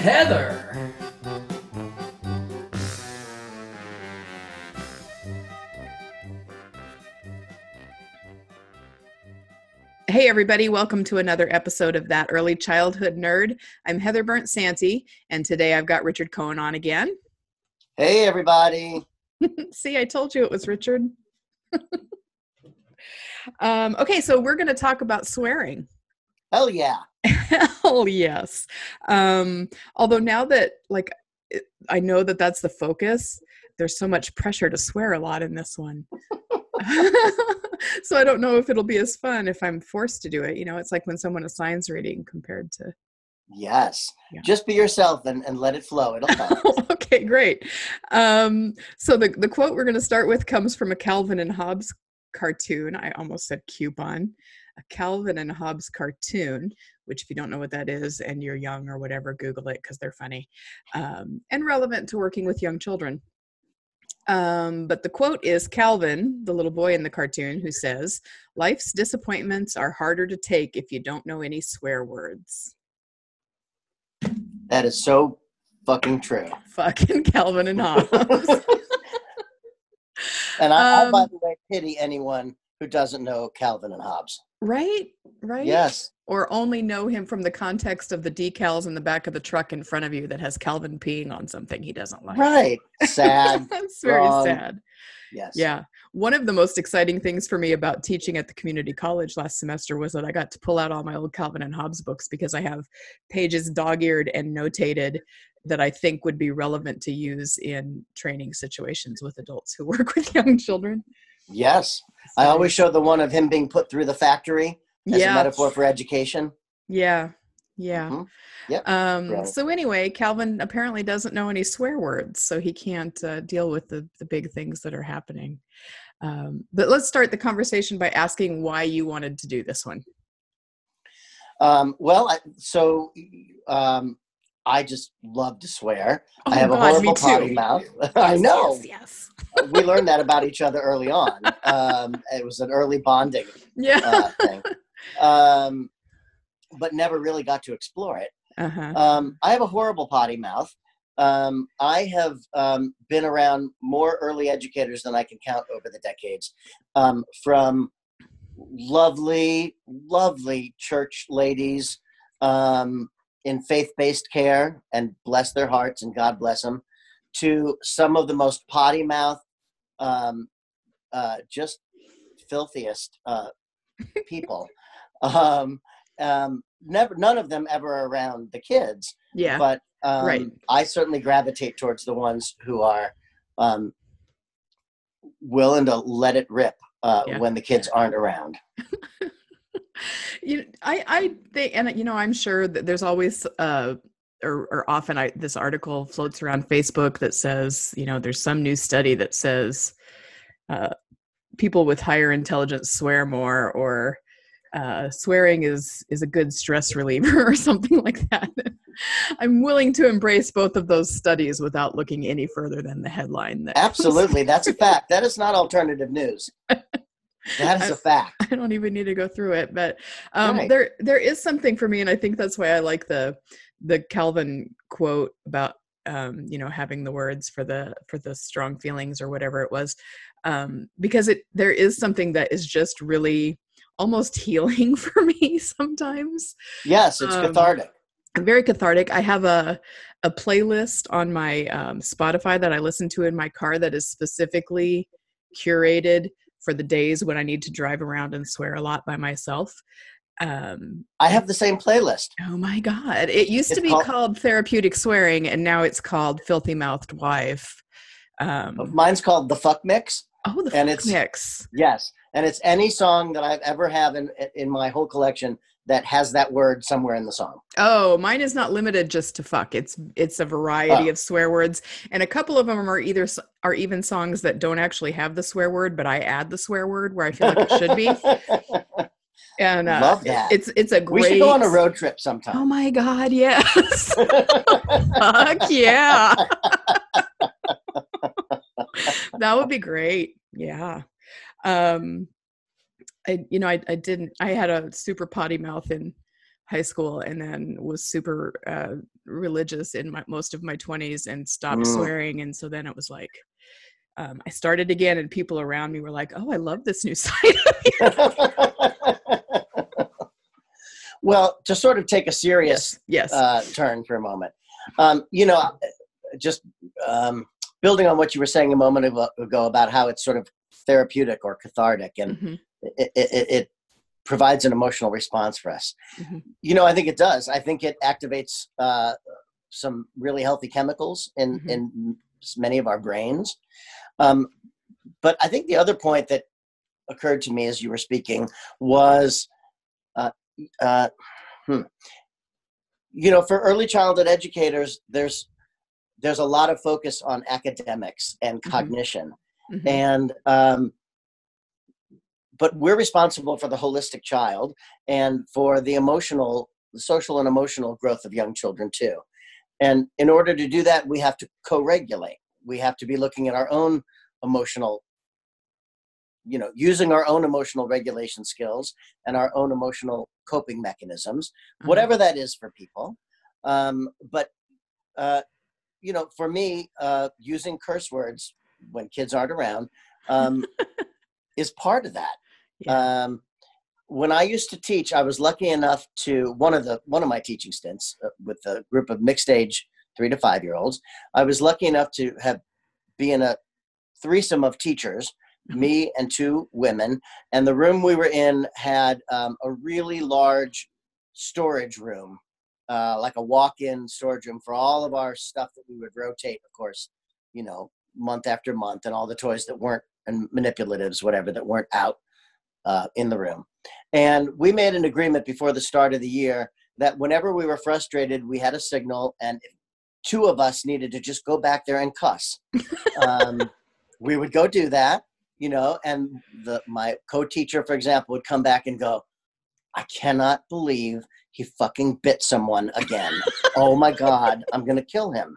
Heather. Hey, everybody, welcome to another episode of That Early Childhood Nerd. I'm Heather Bernt-Santy, and today I've got Richard Cohen on again. Hey, everybody. See, I told you it was Richard. um, okay, so we're going to talk about swearing. Hell yeah. Hell yes. Um, although now that, like, it- I know that that's the focus, there's so much pressure to swear a lot in this one. so I don't know if it'll be as fun if I'm forced to do it. You know, it's like when someone assigns reading compared to. Yes. Yeah. Just be yourself and, and let it flow. It'll come. okay, great. Um, so the the quote we're going to start with comes from a Calvin and Hobbes cartoon. I almost said coupon. A Calvin and Hobbes cartoon, which if you don't know what that is and you're young or whatever, Google it because they're funny um, and relevant to working with young children. Um, but the quote is Calvin, the little boy in the cartoon, who says, Life's disappointments are harder to take if you don't know any swear words. that is so fucking true. Fucking Calvin and Hobbes. And I, I, by Um, the way, pity anyone who doesn't know Calvin and Hobbes. right? Right? Yes. Or only know him from the context of the decals in the back of the truck in front of you that has Calvin peeing on something he doesn't like. Right. Sad. That's very wrong. sad. yes. Yeah. One of the most exciting things for me about teaching at the community college last semester was that I got to pull out all my old Calvin and Hobbes books because I have pages dog eared and notated that I think would be relevant to use in training situations with adults who work with young children. Yes. I always show the one of him being put through the factory as a metaphor for education. Yeah. Yeah. Mhm. Yep. Um, Right. So anyway, Calvin apparently doesn't know any swear words, so he can't uh, deal with the the big things that are happening. Um, but let's start the conversation by asking why you wanted to do this one. Um, well, I, so um, I just love to swear. Oh I have a horrible potty mouth. I know. Yes. yes. we learned that about each other early on. Um, it was an early bonding yes. uh, thing, um, but never really got to explore it. Uh-huh. Um, I have a horrible potty mouth. Um, I have um, been around more early educators than I can count over the decades, um, from lovely, lovely church ladies um, in faith based care, and bless their hearts and God bless them, to some of the most potty mouth, um, uh, just filthiest uh, people. um, um, never, none of them ever around the kids, yeah. but um, right. I certainly gravitate towards the ones who are um, willing to let it rip uh, Yeah. when the kids aren't around. you I I think and you know I'm sure that there's always uh or, or often I this article floats around Facebook that says you know there's some new study that says uh, people with higher intelligence swear more or uh, swearing is is a good stress reliever or something like that. I'm willing to embrace both of those studies without looking any further than the headline. That Absolutely, that's a fact. That is not alternative news. That is a fact. I don't even need to go through it, but um, Right. there there is something for me, and I think that's why I like the the Calvin quote about um, you know having the words for the for the strong feelings or whatever it was, um, because it there is something that is just really almost healing for me sometimes. Yes, it's Um, cathartic. I'm very cathartic. I have a a playlist on my um, Spotify that I listen to in my car that is specifically curated for the days when I need to drive around and swear a lot by myself. Um, I have the same playlist. oh my god! It used to be called- called therapeutic swearing, and now it's called filthy mouthed wife. Um, Mine's called the Fuck Mix. oh, the and fuck it's- mix. Yes, and it's any song that I've ever have in in my whole collection that has that word somewhere in the song. Oh, mine is not limited just to fuck. It's it's a variety Oh. of swear words, and a couple of them are either are even songs that don't actually have the swear word, but I add the swear word where I feel like it should be. And uh, Love that. It's it's a great. we should go on a road trip sometime. Oh my god! Yes. Fuck yeah. that would be great. Yeah. Um I you know I I didn't I had a super potty mouth in high school and then was super uh religious in my most of my 20s and stopped Mm. swearing and so then it was like um, I started again, and people around me were like, "Oh, I love this new side." well, to sort of take a serious yes, uh, turn for a moment, um, you know, just um, building on what you were saying a moment ago about how it's sort of therapeutic or cathartic, and Mhm. It, it, it provides an emotional response for us. Mhm. You know, I think it does. I think it activates uh, some really healthy chemicals in Mhm. in many of our brains. Um, but I think the other point that occurred to me as you were speaking was, uh, uh, hmm. you know, for early childhood educators, there's there's a lot of focus on academics and Mhm. cognition Mhm. and um, but we're responsible for the holistic child and for the emotional the social and emotional growth of young children too. And in order to do that we have to co-regulate. We have to be looking at our own emotional you know using our own emotional regulation skills and our own emotional coping mechanisms Uh-huh. whatever that is for people. Um, but uh, you know for me uh, using curse words when kids aren't around um, is part of that Yeah. um, when i used to teach i was lucky enough to one of the one of my teaching stints uh, with a group of mixed age three to five year olds i was lucky enough to have be in a threesome of teachers me and two women and the room we were in had um, a really large storage room uh, like a walk-in storage room for all of our stuff that we would rotate of course you know month after month and all the toys that weren't and manipulatives whatever that weren't out uh, in the room. And we made an agreement before the start of the year that whenever we were frustrated we had a signal and two of us needed to just go back there and cuss um, we would go do that you know and the my co-teacher for example would come back and go i cannot believe he fucking bit someone again. Oh my god i'm gonna kill him.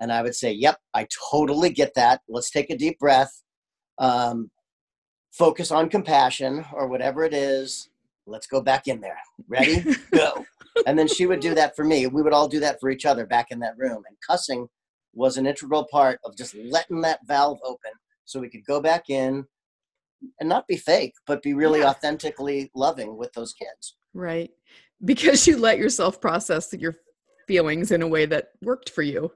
And i would say yep i totally get that. Let's take a deep breath. Um, focus on compassion or whatever it is let's go back in there ready go and then she would do that for me we would all do that for each other back in that room and cussing was an integral part of just letting that valve open so we could go back in and not be fake but be really Yeah. authentically loving with those kids Right. Because you let yourself process your feelings in a way that worked for you.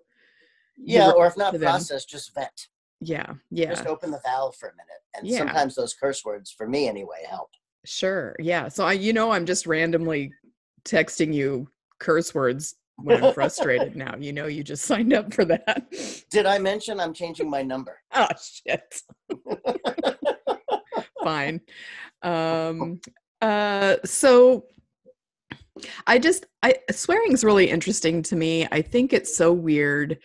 Yeah or if not them. process just vent Yeah. Yeah. just open the valve for a minute and Yeah. sometimes those curse words for me anyway help Sure. Yeah. So I you know I'm just randomly texting you curse words when I'm frustrated now. You know you just signed up for that. did i mention i'm changing my number oh shit. Fine. Um uh so I just I swearing's really interesting to me. I think it's so weird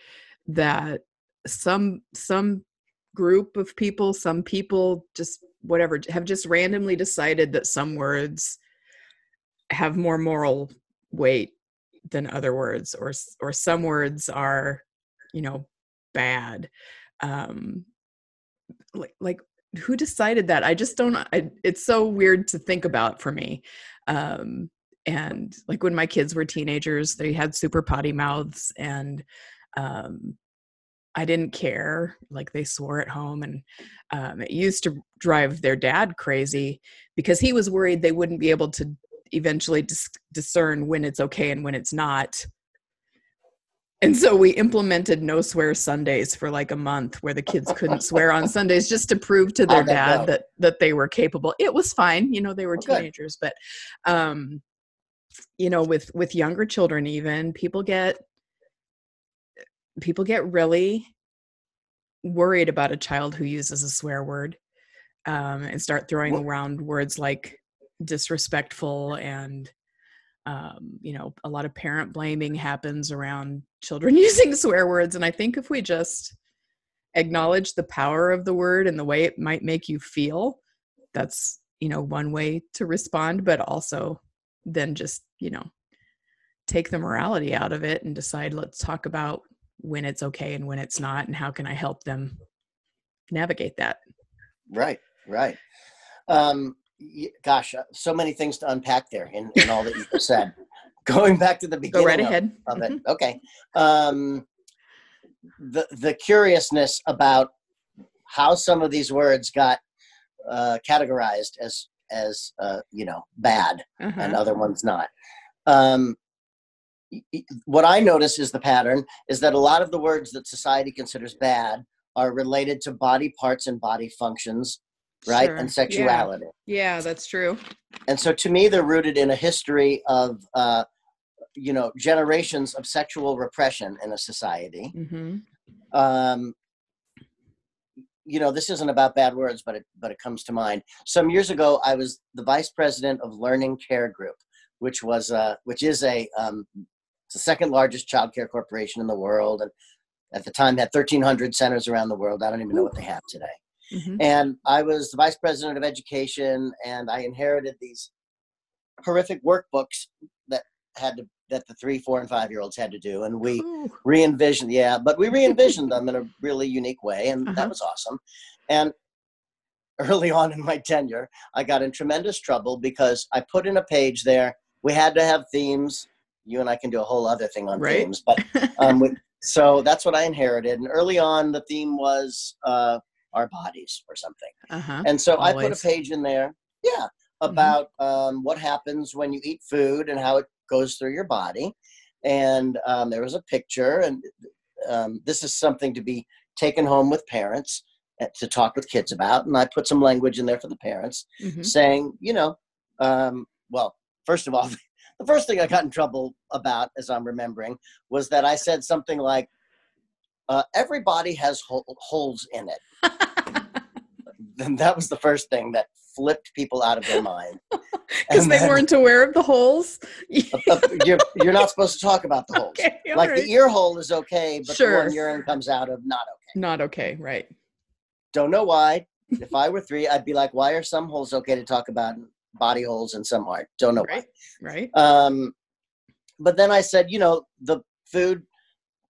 that some some group of people, some people just whatever have just randomly decided that some words have more moral weight than other words or or some words are you know bad. Um like like who decided that? I just don't I, it's so weird to think about for me. Um and like when my kids were teenagers they had super potty mouths and um i didn't care like they swore at home and um, it used to drive their dad crazy because he was worried they wouldn't be able to eventually dis- discern when it's okay and when it's not. And so we implemented no swear Sundays for like a month where the kids couldn't swear on Sundays just to prove to their dad that that they were capable. It was fine, you know, they were oh, teenagers, but um you know, with with younger children even, people get people get really worried about a child who uses a swear word um and start throwing what? around words like disrespectful and um, you know a lot of parent blaming happens around children using swear words and i think if we just acknowledge the power of the word and the way it might make you feel that's you know one way to respond but also then just you know take the morality out of it and decide let's talk about when it's okay and when it's not and how can i help them navigate that right right um gosh, uh, so many things to unpack there in, in all that you said. Going back to the beginning Go right ahead. Of, of. Mm-hmm. Okay. Um, the the curiousness about how some of these words got uh, categorized as as uh, you know bad uh-huh. and other ones not. Um, what I notice is the pattern is that a lot of the words that society considers bad are related to body parts and body functions right? Sure. And sexuality. Yeah. yeah. that's true. And so to me, they're rooted in a history of, uh, you know, generations of sexual repression in a society. Mm-hmm. Um, you know, this isn't about bad words, but it but it comes to mind. Some years ago, I was the vice president of Learning Care Group, which was uh, which is a um, it's the second largest child care corporation in the world, and at the time had 1,300 centers around the world. I don't even know what they have today. Mm-hmm. And I was the vice president of education, and I inherited these horrific workbooks that had to that the three, four, and five year olds had to do, and we re envisioned, yeah, but we re envisioned them in a really unique way, and uh-huh. that was awesome. And early on in my tenure, I got in tremendous trouble because I put in a page there. We had to have themes. You and I can do a whole other thing on right? themes, but um, we, so that's what I inherited. And early on, the theme was uh, our bodies or something. Uh-huh. And so Always. I put a page in there, yeah, mm-hmm. about mm-hmm. um, what happens when you eat food and how it goes through your body. And um, there was a picture, and um, this is something to be taken home with parents eh, to talk with kids about. And I put some language in there for the parents mm-hmm. saying, you know, um, well, first of all, the first thing I got in trouble about, as I'm remembering, was that I said something like, uh, everybody has holes in it. that was the first thing that flipped people out of their mind because they then, weren't aware of the holes. You're, you're not supposed to talk about the holes. Okay, like right. the ear hole is okay, but sure. the one urine comes out of not okay. Not okay, right? Don't know why. if I were three, I'd be like, why are some holes okay to talk about body holes in some aren't? Don't know right. why. Right. Um, but then I said, you know, the food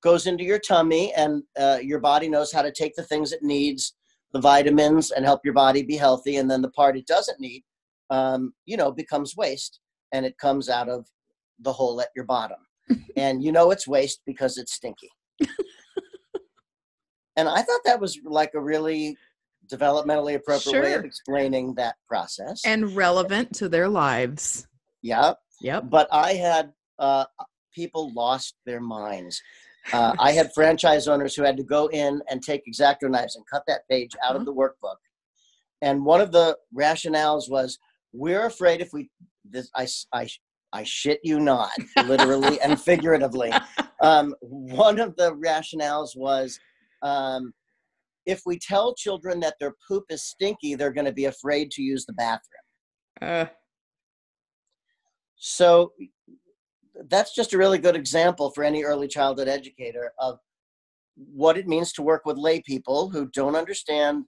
goes into your tummy and uh, your body knows how to take the things it needs the vitamins and help your body be healthy and then the part it doesn't need um, you know becomes waste and it comes out of the hole at your bottom and you know it's waste because it's stinky and i thought that was like a really developmentally appropriate sure. way of explaining that process and relevant to their lives yeah yep but i had uh, people lost their minds uh, I had franchise owners who had to go in and take X-Acto knives and cut that page out of mm-hmm. the workbook. And one of the rationales was, we're afraid if we, this, I, I, I shit you not, literally and figuratively. Um, one of the rationales was, um, if we tell children that their poop is stinky, they're going to be afraid to use the bathroom. Uh. So that's just a really good example for any early childhood educator of what it means to work with lay people who don't understand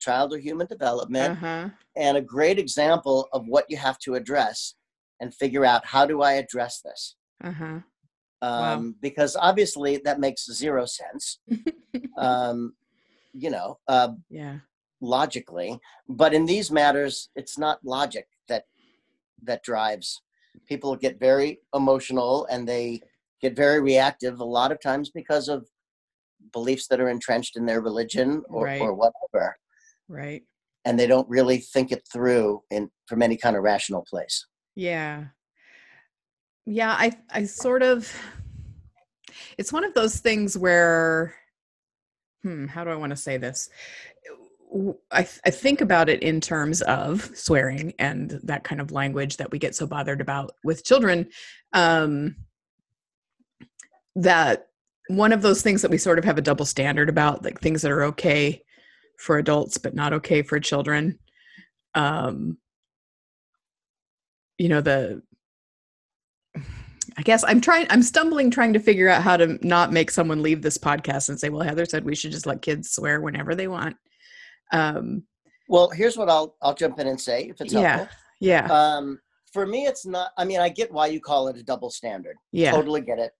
child or human development uh-huh. and a great example of what you have to address and figure out how do i address this uh-huh. um, Wow. because obviously that makes zero sense. um, you know, uh, yeah. logically, but in these matters, it's not logic that that drives. People get very emotional and they get very reactive a lot of times because of beliefs that are entrenched in their religion or, Right. or whatever, Right. and they don't really think it through in from any kind of rational place. Yeah. Yeah, I I sort of it's one of those things where hmm, how do I want to say this? I, th- I think about it in terms of swearing and that kind of language that we get so bothered about with children. Um, that one of those things that we sort of have a double standard about, like things that are okay for adults but not okay for children. Um, you know the i guess i'm trying i'm stumbling trying to figure out how to not make someone leave this podcast and say well heather said we should just let kids swear whenever they want um Well, here's what I'll I'll jump in and say if it's Yeah. helpful. yeah Um, for me, it's not. I mean, I get why you call it a double standard. yeah Totally get it.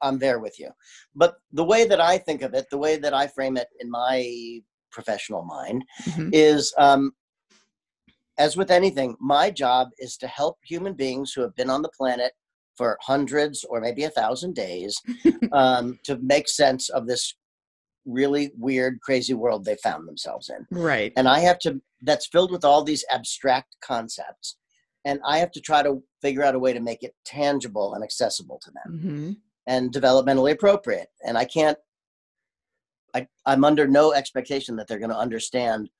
I'm there with you. But the way that I think of it, the way that I frame it in my professional mind, Mhm. is um, as with anything, my job is to help human beings who have been on the planet for hundreds or maybe a thousand days um, to make sense of this really weird, crazy world they found themselves in. Right. And I have to that's filled with all these abstract concepts and I have to try to figure out a way to make it tangible and accessible to them hmm and developmentally appropriate. And I can't I, I'm under no expectation that they're going to understand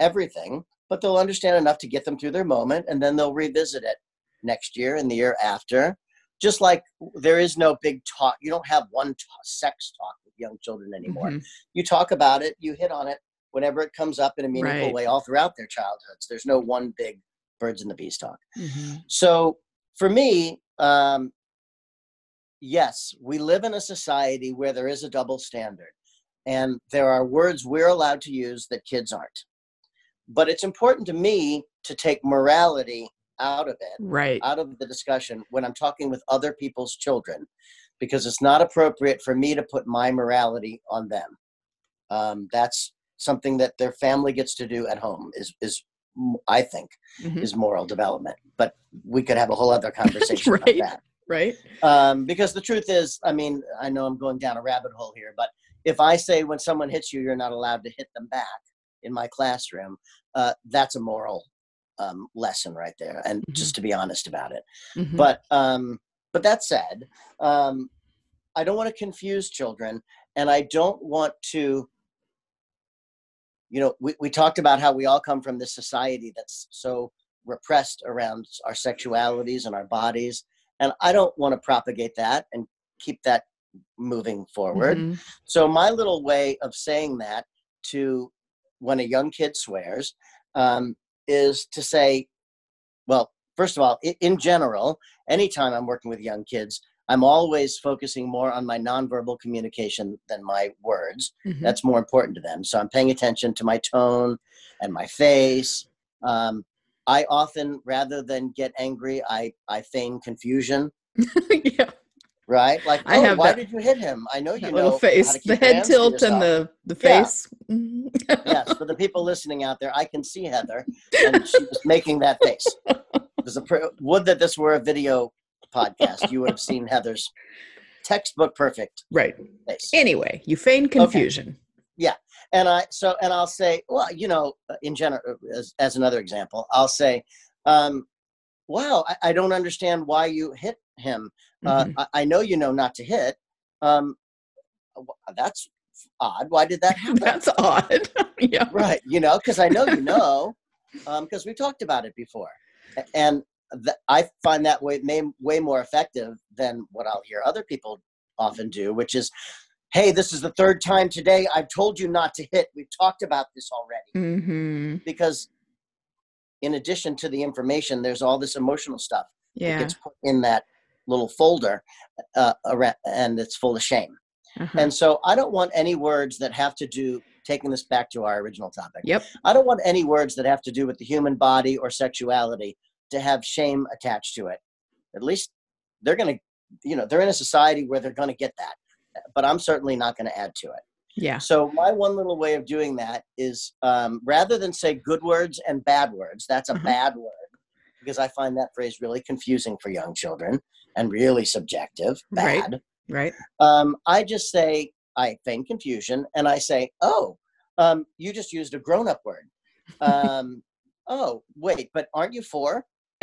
everything but they'll understand enough to get them through their moment and then they'll revisit it next year and the year after just like there is no big talk you don't have one t- sex talk with young children anymore Mhm. you talk about it, you hit on it whenever it comes up in a meaningful Right. way all throughout their childhoods. There's no one big birds and the bees talk. Mhm. So for me, um, yes, we live in a society where there is a double standard, and there are words we're allowed to use that kids aren't. But it's important to me to take morality out of it right out of the discussion when I'm talking with other people's children because it's not appropriate for me to put my morality on them. Um, that's something that their family gets to do at home is is I think Mhm. is moral development. But we could have a whole other conversation Right. about that. right Um, because the truth is, I mean, I know I'm going down a rabbit hole here, but if I say when someone hits you, you're not allowed to hit them back in my classroom, uh, that's a moral um, lesson right there. And Mhm. just to be honest about it. Mhm. But um, but that said, um, I don't want to confuse children, and I don't want to. You know, we, we talked about how we all come from this society that's so repressed around our sexualities and our bodies, and I don't want to propagate that and keep that moving forward. Mhm. So my little way of saying that to when a young kid swears um, is to say, well, first of all, in general, anytime I'm working with young kids, I'm always focusing more on my nonverbal communication than my words. Mhm. That's more important to them. So I'm paying attention to my tone and my face. Um, I often, rather than get angry, I, I feign confusion yeah right? Like, I oh, have why that- did you hit him? I know you know little face the head tilt and the the face Mhm. yes, for the people listening out there, I can see Heather, and she was making that face. A pr- would that this were a video podcast, you would have seen Heather's textbook perfect right face. anyway you feign confusion Yeah. And I so and I'll say, well, you know, in general, as, as another example, I'll say, um, wow, I, I don't understand why you hit him. Uh, Mhm. I, I know you know not to hit. Um, that's odd. Why did that happen? that's odd yeah right you know because i know you know because we talked about it before and th- i find that way may, way more effective than what i'll hear other people often do which is hey this is the third time today i've told you not to hit we've talked about this already hmm because in addition to the information there's all this emotional stuff that yeah. gets put in that little folder uh, around, and it's full of shame. Uh-huh. and so i don't want any words that have to do taking this back to our original topic. Yep. I don't want any words that have to do with the human body or sexuality to have shame attached to it. At least they're going to you know they're in a society where they're going to get that but i'm certainly not going to add to it Yeah. so my one little way of doing that is um, rather than say good words and bad words that's a Mhm. bad word because i find that phrase really confusing for young children and really subjective Right. bad Right. um, I just say, I feign confusion and I say, oh, um, you just used a grown up word. Um, oh, wait, but aren't you four?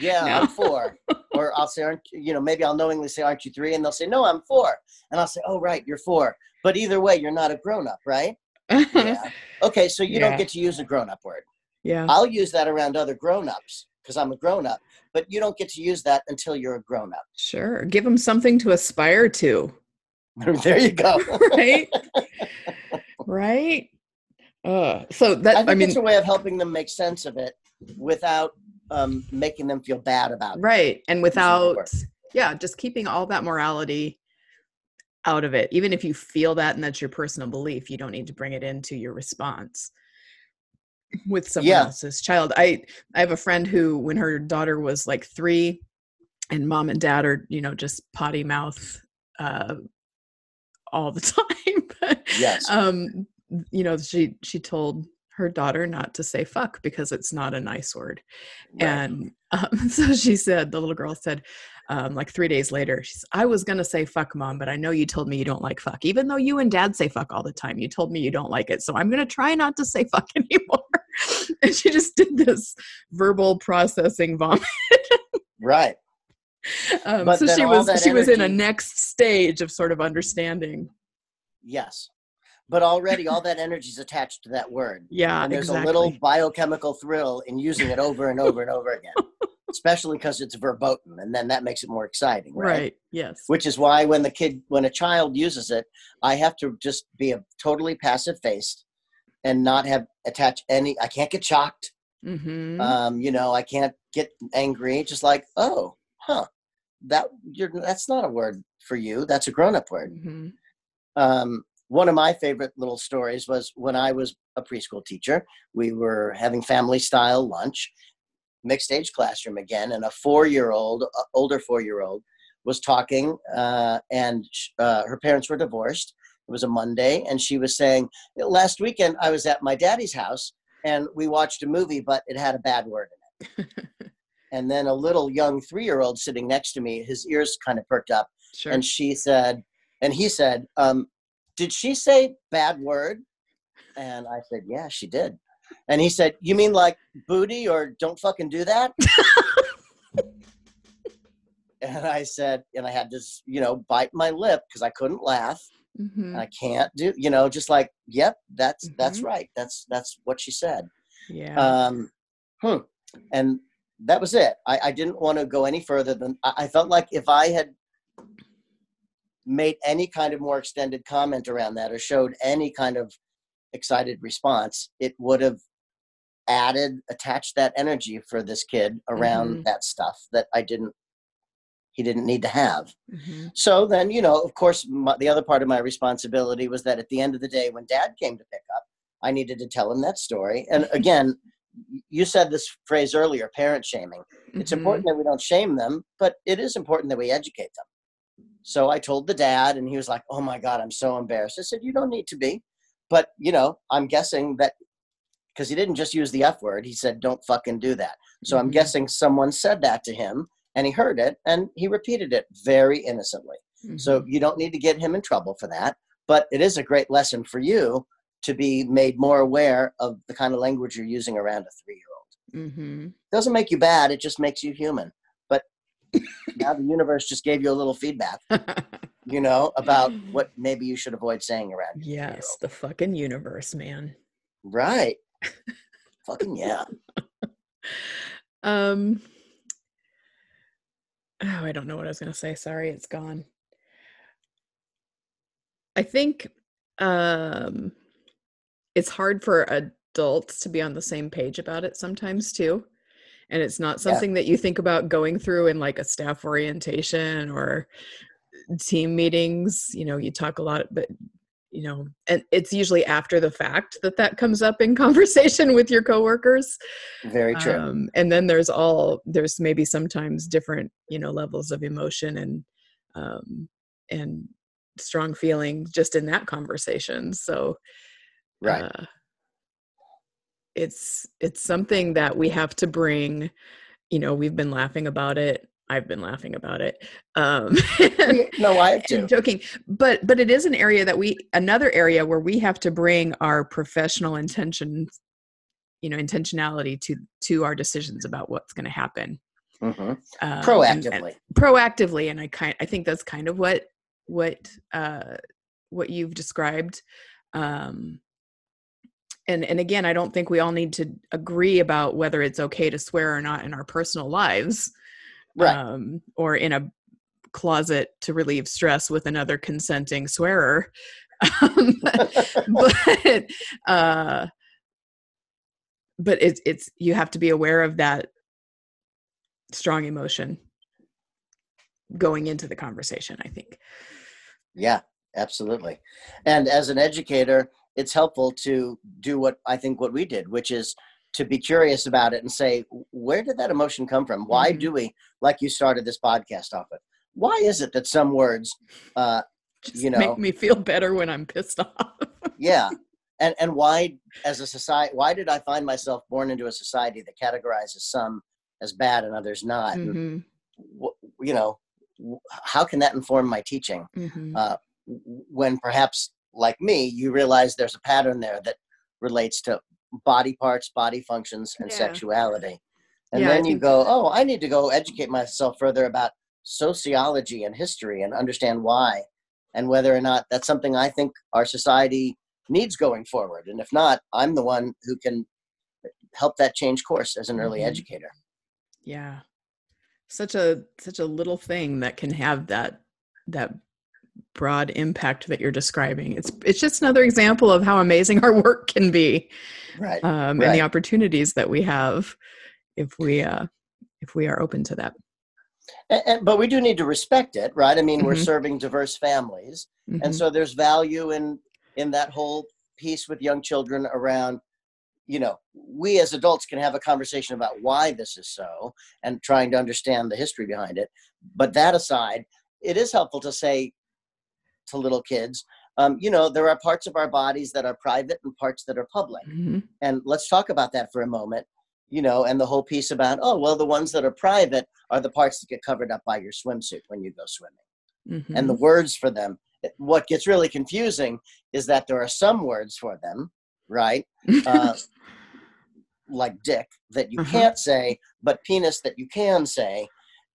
Yeah, No. I'm four. or I'll say, aren't you, you know, maybe I'll knowingly say, aren't you three? And they'll say, no, I'm four. And I'll say, oh, right, you're four. But either way, you're not a grown up, right? Yeah. Okay, so you Yeah. don't get to use a grown up word. yeah. I'll use that around other grown ups because I'm a grown up, but you don't get to use that until you're a grown up. Sure. Give them something to aspire to. there you go. Right. right. Uh, so I that think I, mean, it's a way of helping them make sense of it without um, making them feel bad about it. right, and without yeah, just keeping all that morality out of it. Even if you feel that and that's your personal belief, you don't need to bring it into your response with someone Yeah. else's child. I I have a friend who, when her daughter was like three, and mom and dad are you know just potty mouth uh, all the time. Yes. um you know she she told her daughter not to say fuck because it's not a nice word Right. and um, so she said the little girl said um, like three days later she's i was gonna say fuck mom but i know you told me you don't like fuck even though you and dad say fuck all the time you told me you don't like it so i'm gonna try not to say fuck anymore and she just did this verbal processing vomit right. um, so she was she was in a next stage of sort of understanding Yes. But already all that energy is attached to that word. yeah and there's exactly a little biochemical thrill in using it over and over and over again, especially because it's verboten. And then that makes it more exciting. Right. right yes Which is why when the kid, when a child uses it, I have to just be a totally passive faced and not have attach any, I can't get shocked. mm-hmm. um, you know, I can't get angry. Just like, oh, huh, that you're that's not a word for you. That's a grown up word. hmm Um, one of my favorite little stories was when I was a preschool teacher. We were having family style lunch, mixed age classroom again, and a four year old, uh, older four year old, was talking, uh, and sh- uh, her parents were divorced. It was a Monday, and she was saying, "Last weekend I was at my daddy's house, and we watched a movie, but it had a bad word in it." and then a little young three year old sitting next to me, his ears kind of perked up, sure and she said, and he said, um, "Did she say bad word?" And I said, "Yeah, she did." And he said, "You mean like booty or don't fucking do that?" and I said, and I had to, you know, bite my lip because I couldn't laugh. hmm I can't do, you know, just like, "Yep, that's that's Mhm. right. That's that's what she said." yeah Um, hmm. And that was it. I, I didn't want to go any further than I, I felt like if I had made any kind of more extended comment around that or showed any kind of excited response, it would have added, attached that energy for this kid around Mhm. that stuff that I didn't, he didn't need to have. hmm So then, you know, of course, my, the other part of my responsibility was that at the end of the day, when dad came to pick up, I needed to tell him that story. And again, you said this phrase earlier parent shaming. It's Mm-hmm. important that we don't shame them, but it is important that we educate them. So I told the dad, and he was like, Oh my God, I'm so embarrassed. I said, You don't need to be. But, you know, I'm guessing that because he didn't just use the F word, he said, Don't fucking do that. So I'm Mhm. guessing someone said that to him and he heard it and he repeated it very innocently. So Mhm. you don't need to get him in trouble for that. But it is a great lesson for you to be made more aware of the kind of language you're using around a three year old. Mm-hmm. Doesn't make you bad, it just makes you human. Now the universe just gave you a little feedback, you know, about what maybe you should avoid saying around yes the fucking universe man. Right. Fucking yeah. um oh i don't know what i was going to say. Sorry it's gone. I think um it's hard for adults to be on the same page about it sometimes too and it's not Yeah. something that you think about going through in like a staff orientation or team meetings you know you talk a lot but you know and it's usually after the fact that that comes up in conversation with your coworkers Very true. um, and then there's all there's maybe sometimes different you know levels of emotion and um, and strong feeling just in that conversation so right. uh, it's it's something that we have to bring you know we've been laughing about it i've been laughing about it um no, I have and joking but but it is an area that we another area where we have to bring our professional intentions you know intentionality to to our decisions about what's going to happen hmm um, and- Proactively. and proactively and i kind i think that's kind of what what uh what you've described um and and again i don't think we all need to agree about whether it's okay to swear or not in our personal lives right. um or in a closet to relieve stress with another consenting swearer um, but uh but it's it's you have to be aware of that strong emotion going into the conversation i think Yeah, absolutely. And as an educator, it's helpful to do what I think what we did, which is to be curious about it and say, where did that emotion come from? Why Mhm. do we, like you started this podcast off with, why is it that some words, uh, just You know. make me feel better when i'm pissed off yeah, and and why, as a society, why did I find myself born into a society that categorizes some as bad and others not? And, Mhm, wh- you know, how can that inform my teaching? mhm. uh, when perhaps like me you realize there's a pattern there that relates to body parts body functions and Yeah. sexuality. And Yeah, then you go oh i need to go educate myself further about sociology and history and understand why and whether or not that's something i think our society needs going forward. And if not i'm the one who can help that change course as an early Mhm. educator. Yeah. Such a such a little thing that can have that that broad impact that you're describing. It's it's just another example of how amazing our work can be right um, and the opportunities that we have if we uh if we are open to that. And, and, but we do need to respect it right? I mean we're Mhm. serving diverse families and Mhm. so there's value in in that whole piece with young children around you know we as adults can have a conversation about why this is so and trying to understand the history behind it. But that aside it is helpful to say to little kids um, you know there are parts of our bodies that are private and parts that are public Mhm. and let's talk about that for a moment you know and the whole piece about oh well the ones that are private are the parts that get covered up by your swimsuit when you go swimming Mhm. and the words for them. What gets really confusing is that there are some words for them, right? Uh, like dick that you Uh-huh. can't say, but penis that you can say.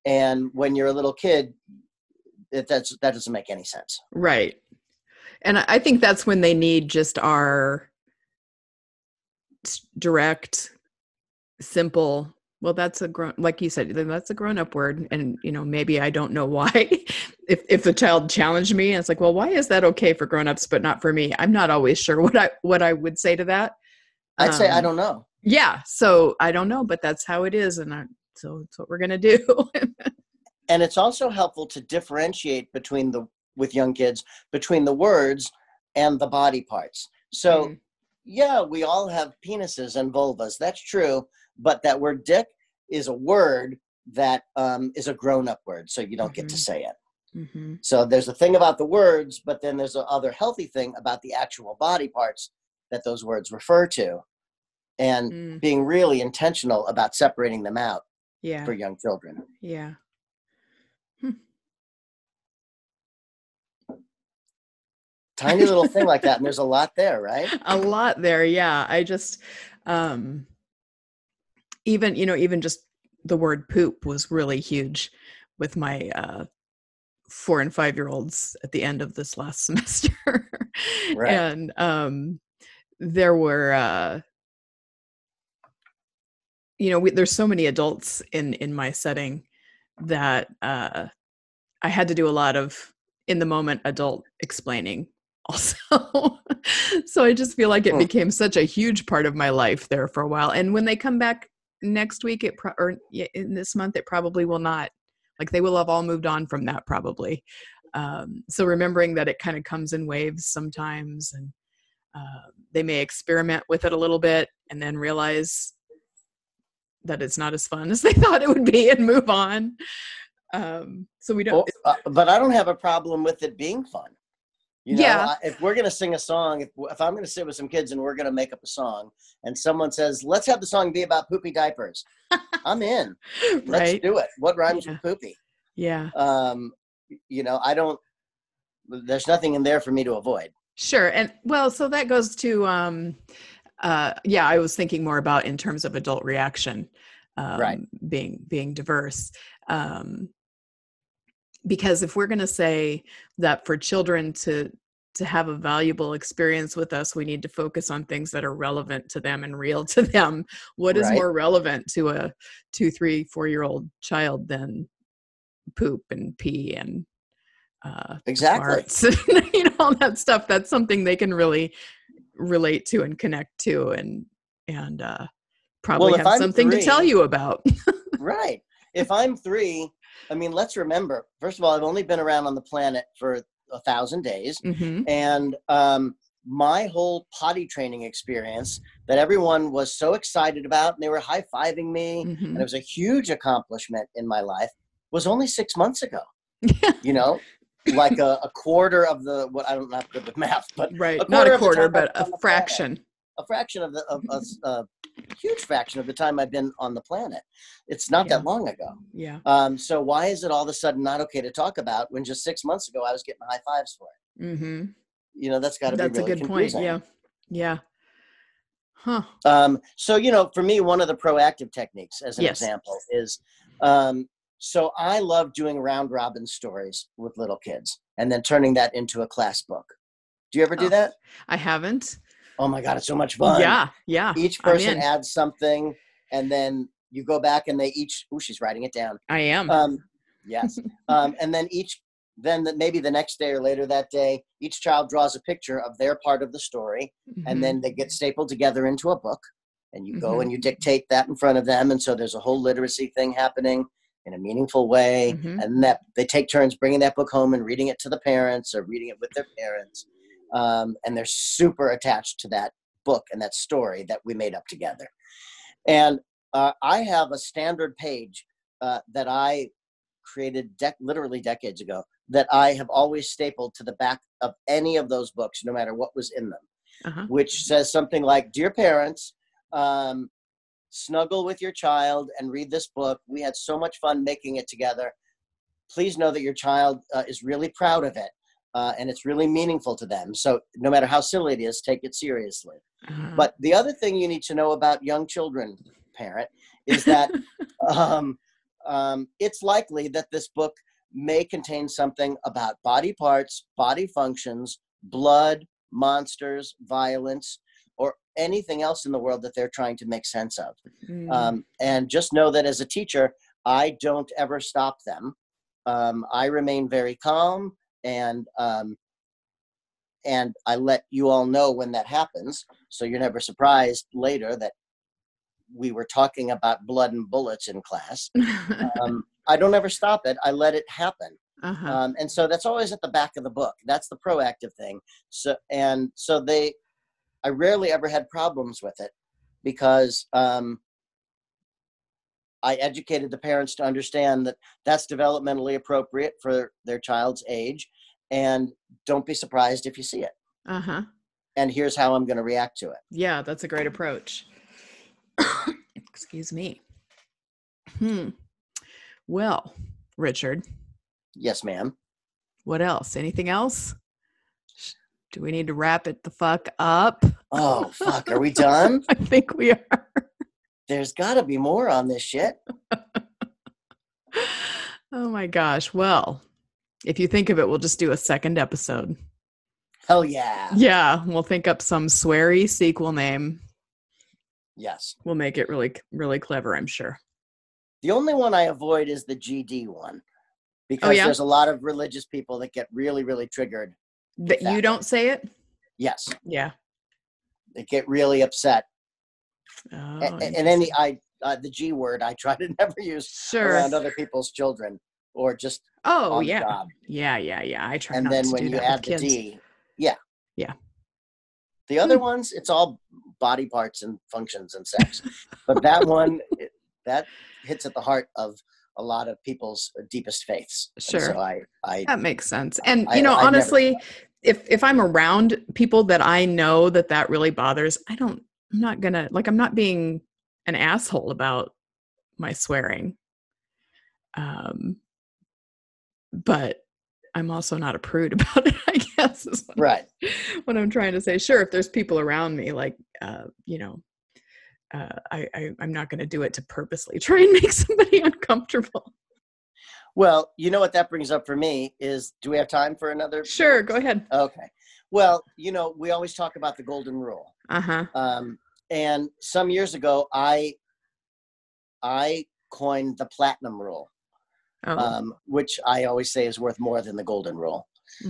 And when you're a little kid, it, that's that doesn't make any sense. right. And I- think that's when they need just our direct simple well that's a grown like you said that's a grown up word and you know maybe i don't know why. If if the child challenged me and it's like well why is that okay for grown-ups but not for me? I'm not always sure what i what i would say to that. I'd say I Um, don't know. yeah so i don't know but that's how it is and I, so it's what we're gonna do And it's also helpful to differentiate between the with young kids between the words and the body parts. So Mm. yeah, we all have penises and vulvas. That's true. But that word dick is a word that um, is a grown up word. So you don't get to Mhm. say it. Mhm. So there's a thing about the words, but then there's a other healthy thing about the actual body parts that those words refer to. And Mm. being really intentional about separating them out yeah for young children. yeah Tiny little thing like that. And there's a lot there, right? a lot there yeah i just um even you know even just the word poop was really huge with my uh four and five year olds at the end of this last semester Right. and um there were uh you know we, there's so many adults in in my setting that uh i had to do a lot of in the moment adult explaining also. So i just feel like it became such a huge part of my life there for a while and when they come back next week it pro- or in this month it probably will not like they will have all moved on from that probably Um, so remembering that it kind of comes in waves sometimes, and uh, they may experiment with it a little bit and then realize that it's not as fun as they thought it would be and move on. Um, so we don't. Well, uh, but I don't have a problem with it being fun. You know, Yeah. If we're going to sing a song, if, if I'm going to sit with some kids and we're going to make up a song, and someone says, let's have the song be about poopy diapers, I'm in. Let's right? do it. What rhymes Yeah. with poopy? Yeah. Um, you know, I don't, there's nothing in there for me to avoid. Sure. And well, so that goes to um uh yeah, I was thinking more about in terms of adult reaction um Right. being being diverse. Um because if we're going to say that for children to to have a valuable experience with us, we need to focus on things that are relevant to them and real to them. What is Right. more relevant to a two, three, four year old child than poop and pee and uh, Exactly. farts, you know, all that stuff. That's something they can really relate to and connect to, and and uh, probably if have I'm something to tell you about. right. If I'm three, I mean, let's remember, first of all, I've only been around on the planet for a thousand days. hmm and um, my whole potty training experience that everyone was so excited about and they were high-fiving me and hmm it was a huge accomplishment in my life was only six months ago you know like a, a quarter of the what I don't good with math but Right, a not a quarter, but a the planet. fraction. a fraction of the of a huge fraction of the time i've been on the planet it's not Yeah. that long ago Yeah. um, so why is it all of a sudden not okay to talk about when just six months ago i was getting high fives for it Mm-hmm. you know that's got to be That's really a good point. Yeah. Yeah. Huh. Um, so you know, for me, one of the proactive techniques, as an Yes. example, is um, so I love doing round robin stories with little kids, and then turning that into a class book. Do you ever do Oh, that? I haven't. Oh my god, it's so much fun! Yeah. Yeah. Each person adds something, and then you go back and they each. Oh, she's writing it down. I am. Um, yes, um, and then each. Then the, maybe the next day or later that day, each child draws a picture of their part of the story, Mhm. and then they get stapled together into a book and you go Mhm. and you dictate that in front of them and so there's a whole literacy thing happening in a meaningful way Mhm. and that they take turns bringing that book home and reading it to the parents or reading it with their parents um, and they're super attached to that book and that story that we made up together and uh, i have a standard page uh, that i created dec- literally decades ago that i have always stapled to the back of any of those books no matter what was in them Uh-huh. which says something like dear parents um, snuggle with your child and read this book. We had so much fun making it together. Please know that your child uh, is really proud of it uh, and it's really meaningful to them. So no matter how silly it is take it seriously. Uh-huh. but the other thing you need to know about young children parent is that um, um, it's likely that this book may contain something about body parts body functions blood monsters violence anything else in the world that they're trying to make sense of. Mm. um, and just know that as a teacher i don't ever stop them. Um, i remain very calm and um, and i let you all know when that happens. So you're never surprised later that we were talking about blood and bullets in class. Um, i don't ever stop it. I let it happen. Uh-huh. um, and so that's always at the back of the book. That's the proactive thing. So and so they i rarely ever had problems with it because um, i educated the parents to understand that that's developmentally appropriate for their child's age and don't be surprised if you see it uh-huh. and here's how i'm going to react to it Yeah, that's a great approach. Excuse me. Hmm. Well, Richard, yes ma'am what else? Anything else? Do we need to wrap it the fuck up? oh fuck are we done I think we are. there's got to be more on this shit Oh my gosh. Well, if you think of it, we'll just do a second episode. hell yeah Yeah, we'll think up some sweary sequel name. yes We'll make it really, really clever, I'm sure. The only one I avoid is the GD one oh, because Oh, yeah? there's a lot of religious people that get really, really triggered. That That you don't say it? Yes, Yeah. they get really upset. Oh, A- a- and any I uh, the G word I try to never use Sure. around other people's children. or just Oh on the yeah, job. yeah, yeah, yeah. I try And not then to when do you add the kids. D, yeah. Yeah. The other Hmm. ones, it's all body parts and functions and sex. but that one, it, that hits at the heart of a lot of people's deepest faiths. Sure. so I, I, That makes sense. And I- you know, honestly, if if I'm around people that I know that that really bothers, I don't. I'm not gonna like. I'm not being an asshole about my swearing. Um, but I'm also not a prude about it. I guess is what, right. what I'm trying to say. Sure, if there's people around me, like uh, you know, uh, I, I I'm not going to do it to purposely try and make somebody uncomfortable. Well, you know what that brings up for me is do we have time for another? Sure, go ahead. Okay. Well, you know, we always talk about the golden rule. Uh huh. Um, and some years ago, I I coined the platinum rule, Oh, um, which I always say is worth more than the golden rule.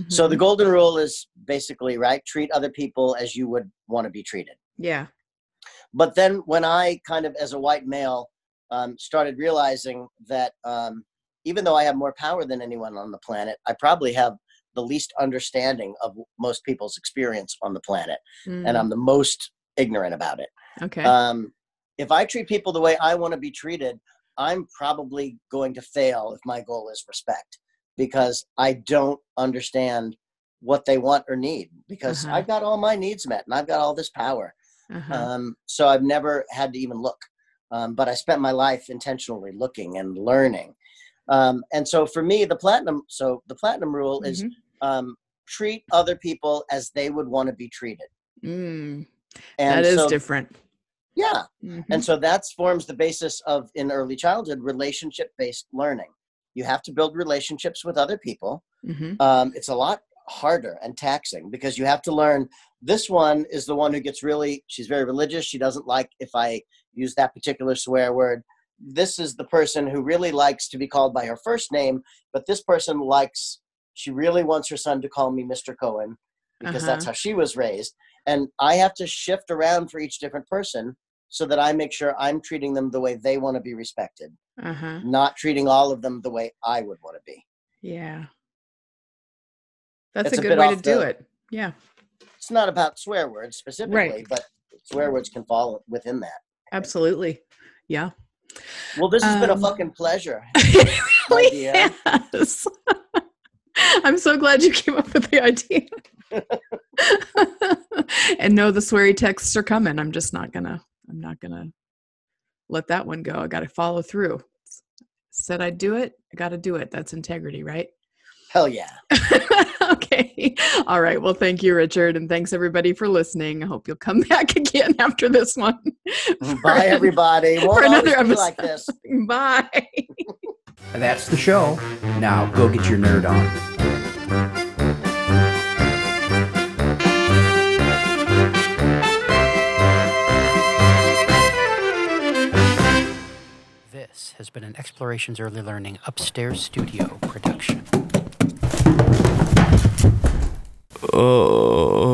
So the mhm. golden rule is basically right: treat other people as you would want to be treated. yeah. But then, when I kind of, as a white male, um, started realizing that um, even though I have more power than anyone on the planet, I probably have the least understanding of most people's experience on the planet, and Mm, I'm the most ignorant about it. okay. Um, if I treat people the way I want to be treated, I'm probably going to fail if my goal is respect because I don't understand what they want or need because Uh-huh. I've got all my needs met and I've got all this power. Uh-huh. Um, so I've never had to even look. Um, but I spent my life intentionally looking and learning. Um, and so for me, the platinum, so the platinum rule is Mhm. um, treat other people as they would want to be treated. Mm, And that is so, different. Yeah. Mhm. And so that forms the basis of in early childhood relationship based learning. You have to build relationships with other people. Mhm. Um, it's a lot harder and taxing because you have to learn this one is the one who gets really, she's very religious. She doesn't like if I use that particular swear word. This is the person who really likes to be called by her first name, but this person likes, she really wants her son to call me Mr. Cohen because that's Uh-huh. how she was raised. And I have to shift around for each different person so that I make sure I'm treating them the way they want to be respected, Uh-huh. not treating all of them the way I would want to be. Yeah. That's a a good way to off do it. Yeah. It's not about swear words specifically, but swear words can fall within that. Absolutely. Yeah. Well, this has been a Um, fucking pleasure. Really has. I'm so glad you came up with the idea. and no, the sweary texts are coming. I'm just not gonna. I'm not gonna let that one go. I got to follow through. Said I'd do it. I got to do it. That's integrity, right? Hell yeah. okay. All right. Well, thank you, Richard, and thanks everybody for listening. I hope you'll come back again after this one. Bye, an- everybody. Won't for another always be episode. like this. Bye. That's the show. Now go get your nerd on. This has been an Explorations Early Learning Upstairs Studio production. 어... 어, 어.